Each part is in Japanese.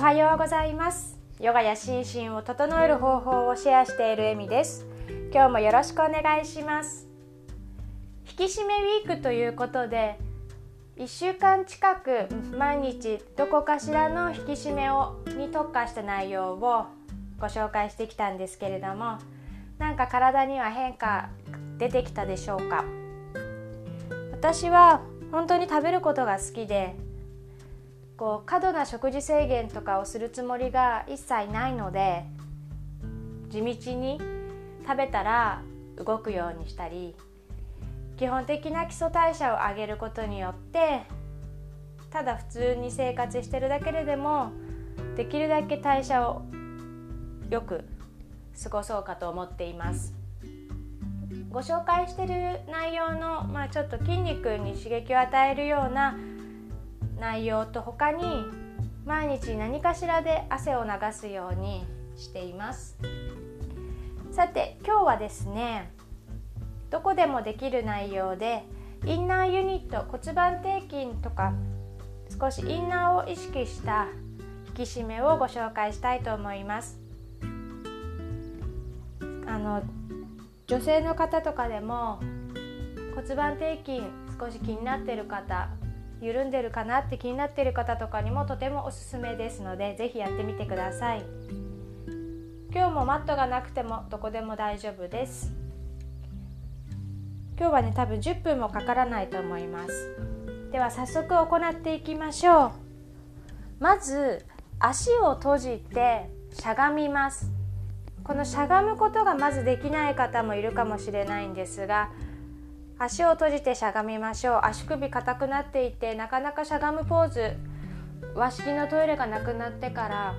はようございます。ヨガや心身を整える方法をシェアしているエミです。今日もよろしくお願いします。引き締めウィークということで1週間近く毎日どこかしらの引き締めをに特化した内容をご紹介してきたんですけれどもなんか体には変化出てきたでしょうか？私は本当に食べることが好きでこう過度な食事制限とかをするつもりが一切ないので地道に食べたら動くようにしたり基本的な基礎代謝を上げることによってただ普通に生活してるだけでもできるだけ代謝をよく過ごそうかと思っています。ご紹介してる内容の、まあ、ちょっと筋肉に刺激を与えるような内容と他に毎日何かしらで汗を流すようにしています。さて今日はですねどこでもできる内容でインナーユニット骨盤底筋とか少しインナーを意識した引き締めをご紹介したいと思います。あの女性の方とかでも骨盤底筋少し気になっている方緩んでるかなって気になっている方とかにもとてもおすすめですので是非やってみてください。今日もマットがなくてもどこでも大丈夫です。今日はね多分10分もかからないと思います。では早速行っていきましょう。まず足を閉じてしゃがみます。このしゃがむことがまずできない方もいるかもしれないんですが足を閉じてしゃがみましょう。足首硬くなっていてなかなかしゃがむポーズ。和式のトイレがなくなってから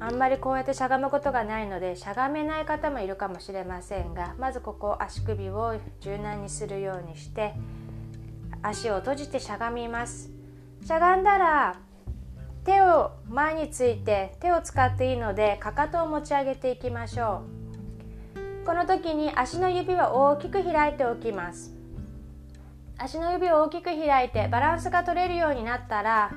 あんまりこうやってしゃがむことがないのでしゃがめない方もいるかもしれませんがまずここ足首を柔軟にするようにして足を閉じてしゃがみます。しゃがんだら手を前について手を使っていいのでかかとを持ち上げていきましょう。この時に足の指は大きく開いておきます。足の指を大きく開いてバランスが取れるようになったら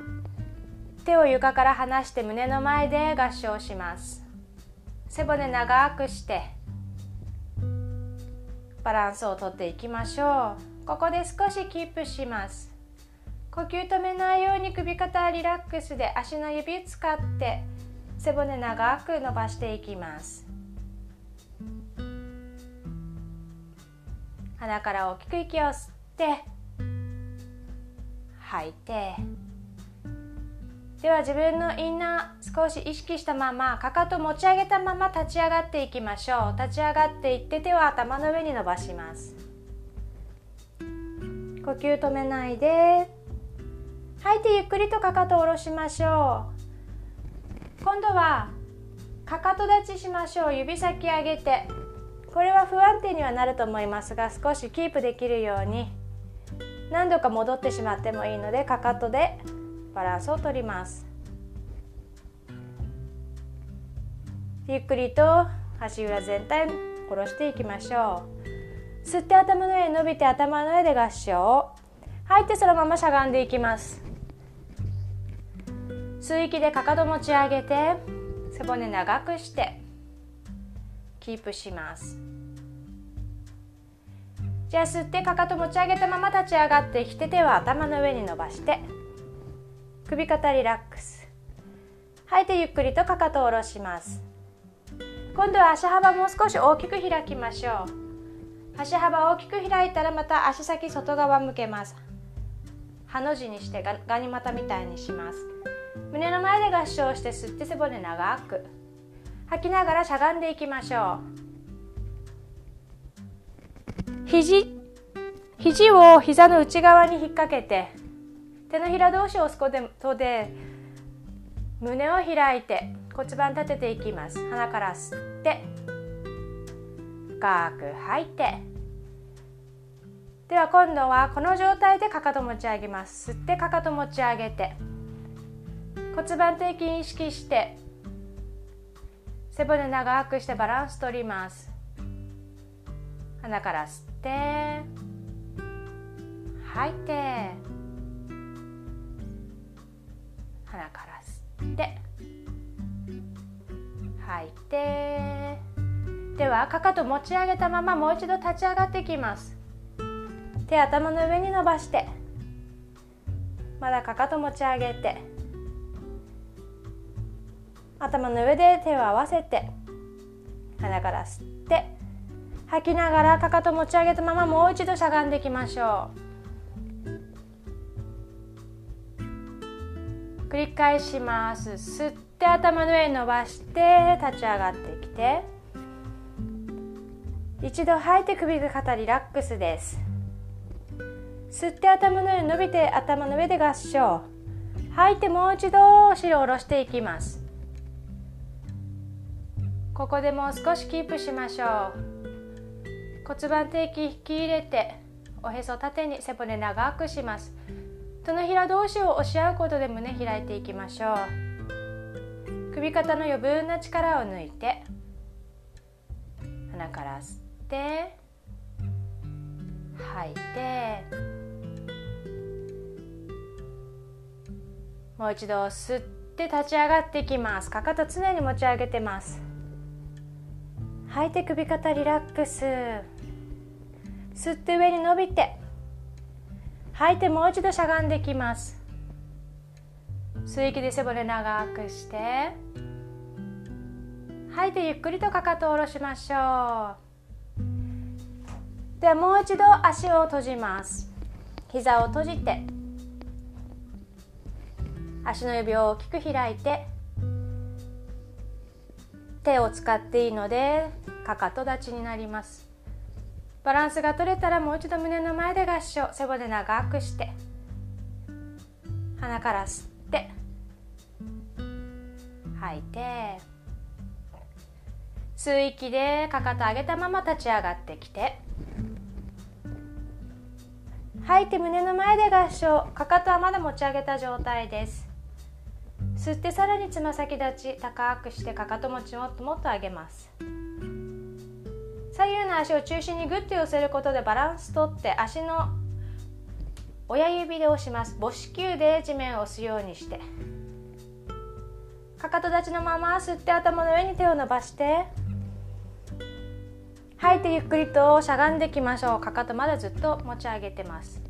手を床から離して胸の前で合掌します。背骨長くしてバランスをとっていきましょう。ここで少しキープします。呼吸止めないように首肩リラックスで足の指使って背骨長く伸ばしていきます。鼻から大きく息を吸って吐いて。では自分のインナー少し意識したままかかと持ち上げたまま立ち上がっていきましょう。立ち上がっていって手は頭の上に伸ばします。呼吸止めないで。吐いてゆっくりとかかとを下ろしましょう。今度はかかと立ちしましょう。指先上げて。これは不安定にはなると思いますが少しキープできるように何度か戻ってしまってもいいのでかかとでバランスをとります。ゆっくりと足裏全体下ろしていきましょう。吸って頭の上伸びて頭の上で合掌。吐いてそのまましゃがんでいきます。吸う息でかかと持ち上げて背骨長くしてキープします。じゃあ吸ってかかと持ち上げたまま立ち上がってきて手は頭の上に伸ばして首肩リラックス。吐いてゆっくりとかかとを下ろします。今度は足幅もう少し大きく開きましょう。足幅大きく開いたらまた足先外側向けます。ハの字にしてガニ股みたいにします。胸の前で合掌して吸って背骨長く。吐きながらしゃがんでいきましょう。肘肘を膝の内側に引っ掛けて手のひら同士を押すことで胸を開いて骨盤立てていきます。鼻から吸って深く吐いて。では今度はこの状態でかかと持ち上げます。吸ってかかと持ち上げて骨盤底筋意識して背骨長くしてバランス取ります。鼻から吸って吐いて鼻から吸って吐いてではかかと持ち上げたままもう一度立ち上がっていきます。手頭の上に伸ばしてまだかかと持ち上げて頭の上で手を合わせて鼻から吸って吐きながらかかと持ち上げたままもう一度しゃがんでいきましょう。繰り返します。吸って頭の上に伸ばして立ち上がってきて一度吐いて首が肩リラックスです。吸って頭の上に伸びて頭の上で合掌。吐いてもう一度お尻を下ろしていきます。ここでもう少しキープしましょう。骨盤底筋引き入れておへそ縦に背骨長くします。手のひら同士を押し合うことで胸開いていきましょう。首肩の余分な力を抜いて鼻から吸って吐いてもう一度吸って立ち上がっていきます。かかと常に持ち上げてます。吐いて首肩リラックス。吸って上に伸びて。吐いてもう一度しゃがんできます。吸い息で背骨長くして。吐いてゆっくりとかかとを下ろしましょう。ではもう一度足を閉じます。膝を閉じて。足の指を大きく開いて。手を使っていいのでかかと立ちになります。バランスが取れたらもう一度胸の前で合掌。背骨長くして。鼻から吸って。吐いて。吸う息でかかと上げたまま立ち上がってきて。吐いて胸の前で合掌。かかとはまだ持ち上げた状態です。吸ってさらにつま先立ち高くしてかかと持ちもっともっと上げます。左右の足を中心にグッと寄せることでバランスとって足の親指で押します。母子球で地面を押すようにして。かかと立ちのまま吸って頭の上に手を伸ばして吐いてゆっくりとしゃがんでいきましょう。かかとまだずっと持ち上げてます。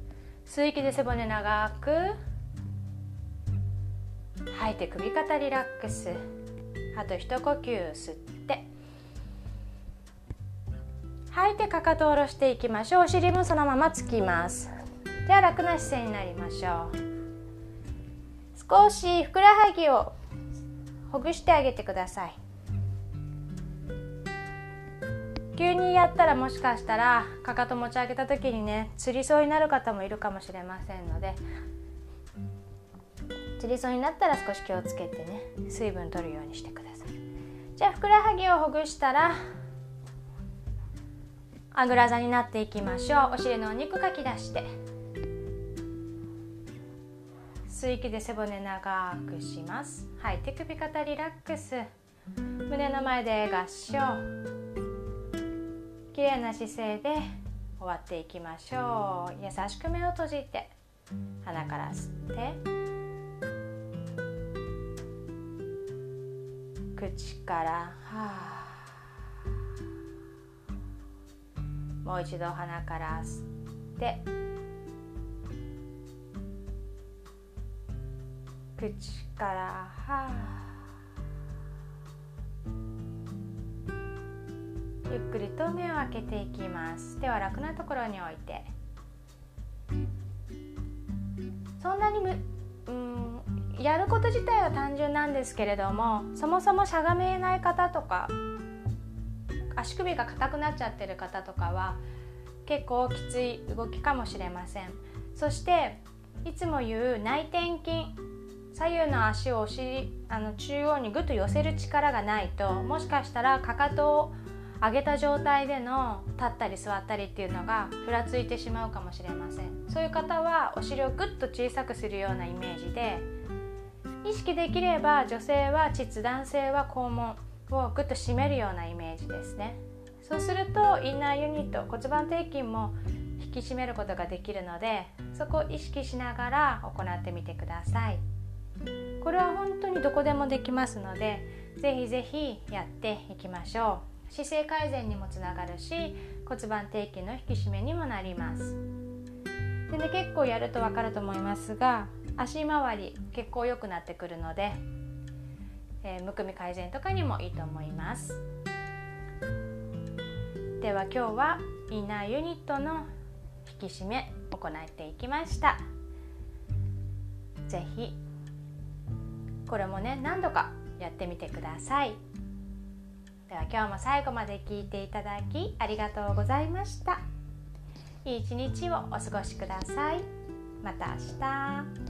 吸う息で背骨長く吐いて首肩リラックス。あと一呼吸吸って。吐いてかかと下ろしていきましょう。お尻もそのままつきます。では楽な姿勢になりましょう。少しふくらはぎをほぐしてあげてください。急にやったらもしかしたらかかと持ち上げた時にねつりそうになる方もいるかもしれませんのでつりそうになったら少し気をつけてね。水分取るようにしてください。じゃあふくらはぎをほぐしたらあぐら座になっていきましょう。お尻のお肉かき出して。吸い気で背骨長くします。吐いて首肩リラックス。胸の前で合掌。綺麗な姿勢で終わっていきましょう。優しく目を閉じて鼻から吸って。口から。はあ。もう一度鼻から吸って。口から。はあ。ゆっくりと目を開けていきます。では楽なところに置いて。そんなにむやること自体は単純なんですけれどもそもそもしゃがめない方とか足首が硬くなっちゃってる方とかは結構きつい動きかもしれません。そしていつも言う内転筋左右の足をお尻あの中央にぐっと寄せる力がないともしかしたらかかとを上げた状態での立ったり座ったりっていうのがふらついてしまうかもしれません。そういう方はお尻をぐっと小さくするようなイメージで意識できれば女性は膣男性は肛門をぐっと締めるようなイメージですね。そうするとインナーユニット骨盤底筋も引き締めることができるのでそこを意識しながら行ってみてください。これは本当にどこでもできますのでぜひぜひやっていきましょう。姿勢改善にもつながるし骨盤底筋の引き締めにもなります。でね結構やると分かると思いますが足回り結構良くなってくるので、えー、むくみ改善とかにもいいと思います。では今日はインナーユニットの引き締め行っていきました。是非これもね何度かやってみてください。では今日も最後まで聞いていただきありがとうございました。いい一日をお過ごしください。また明日。